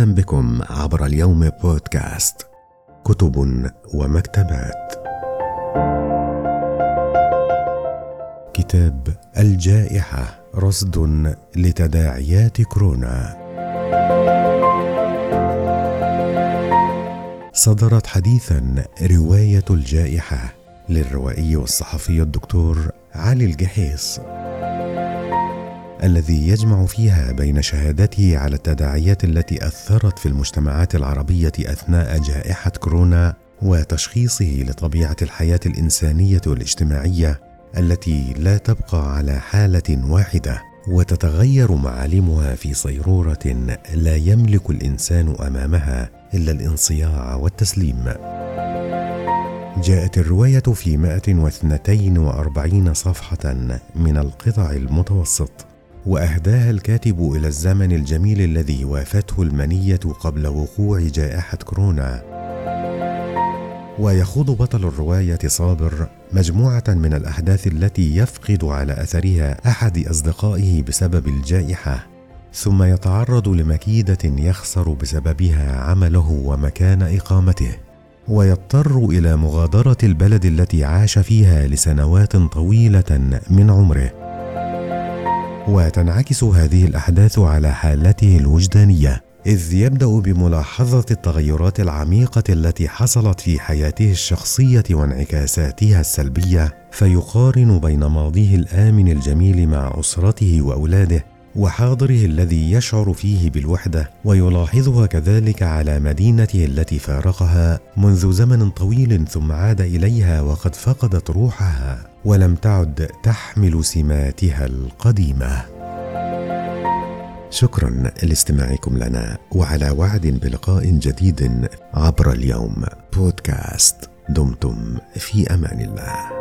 وسهلا بكم عبر اليوم بودكاست كتب ومكتبات. كتاب الجائحة رصد لتداعيات كورونا. صدرت حديثا رواية الجائحة للروائي والصحفي الدكتور علي الجحيص الذي يجمع فيها بين شهادته على التداعيات التي أثرت في المجتمعات العربية أثناء جائحة كورونا وتشخيصه لطبيعة الحياة الإنسانية والاجتماعيه التي لا تبقى على حالة واحدة وتتغير معالمها في صيرورة لا يملك الإنسان أمامها إلا الانصياع والتسليم. جاءت الرواية في 142 صفحة من القطع المتوسط. وأهداها الكاتب إلى الزمن الجميل الذي وافته المنية قبل وقوع جائحة كورونا. ويخوض بطل الرواية صابر مجموعة من الأحداث التي يفقد على أثرها أحد أصدقائه بسبب الجائحة ثم يتعرض لمكيدة يخسر بسببها عمله ومكان إقامته. ويضطر إلى مغادرة البلد التي عاش فيها لسنوات طويلة من عمره. وتنعكس هذه الأحداث على حالته الوجدانية إذ يبدأ بملاحظة التغيرات العميقة التي حصلت في حياته الشخصية وانعكاساتها السلبية فيقارن بين ماضيه الآمن الجميل مع أسرته وأولاده وحاضره الذي يشعر فيه بالوحدة ويلاحظها كذلك على مدينته التي فارقها منذ زمن طويل ثم عاد إليها وقد فقدت روحها. ولم تعد تحمل سماتها القديمة. شكرا لاستماعكم لنا وعلى وعد بلقاء جديد عبر اليوم. بودكاست دمتم في أمان الله.